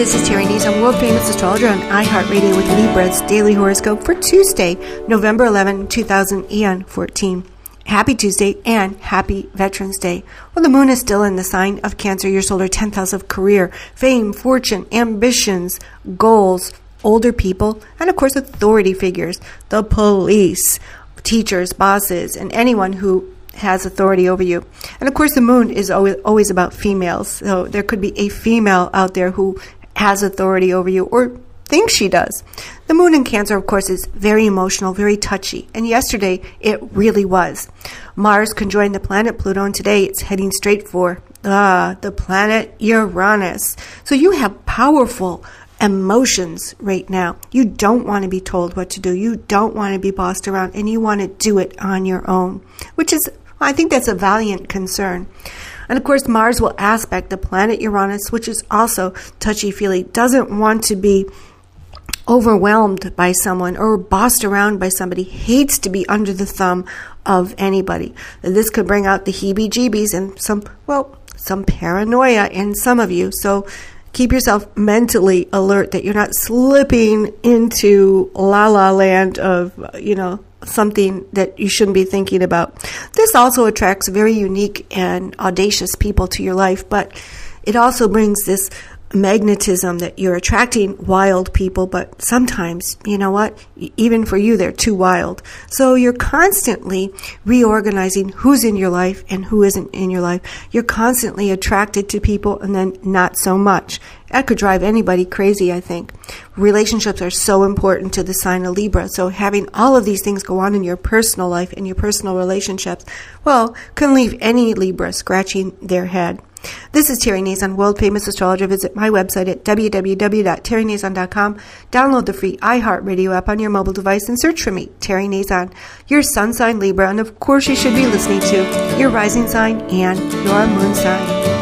This is Terry Nazon, world famous astrologer on iHeartRadio with Libra's daily horoscope for Tuesday, November 11, 2014. Happy Tuesday and happy Veterans Day. Well, the moon is still in the sign of Cancer, your solar 10th house of career, fame, fortune, ambitions, goals, older people, and of course, authority figures, the police, teachers, bosses, and anyone who has authority over you. And of course, the moon is always, always about females. So there could be a female out there who has authority over you or thinks she does. The moon in Cancer, of course, is very emotional, very touchy. And yesterday, it really was. Mars conjoined the planet Pluto, and today it's heading straight for ah, the planet Uranus. So you have powerful emotions right now. You don't want to be told what to do. You don't want to be bossed around, and you want to do it on your own, which is, I think that's a valiant concern. And of course, Mars will aspect the planet Uranus, which is also touchy feely, doesn't want to be overwhelmed by someone or bossed around by somebody, hates to be under the thumb of anybody. This could bring out the heebie jeebies and some, well, some paranoia in some of you. So keep yourself mentally alert that you're not slipping into la la land of, you know, something that you shouldn't be thinking about. This also attracts very unique and audacious people to your life, but it also brings this magnetism that you're attracting wild people, but sometimes, you know what? Even for you, they're too wild. So you're constantly reorganizing who's in your life and who isn't in your life. You're constantly attracted to people and then not so much. That could drive anybody crazy, I think. Relationships are so important to the sign of Libra. So having all of these things go on in your personal life and your personal relationships, well, can leave any Libra scratching their head. This is Terry Nazon, world famous astrologer. Visit my website at www.terrynazon.com. Download the free iHeartRadio app on your mobile device and search for me, Terry Nazon, your sun sign Libra, and of course you should be listening to your rising sign and your moon sign.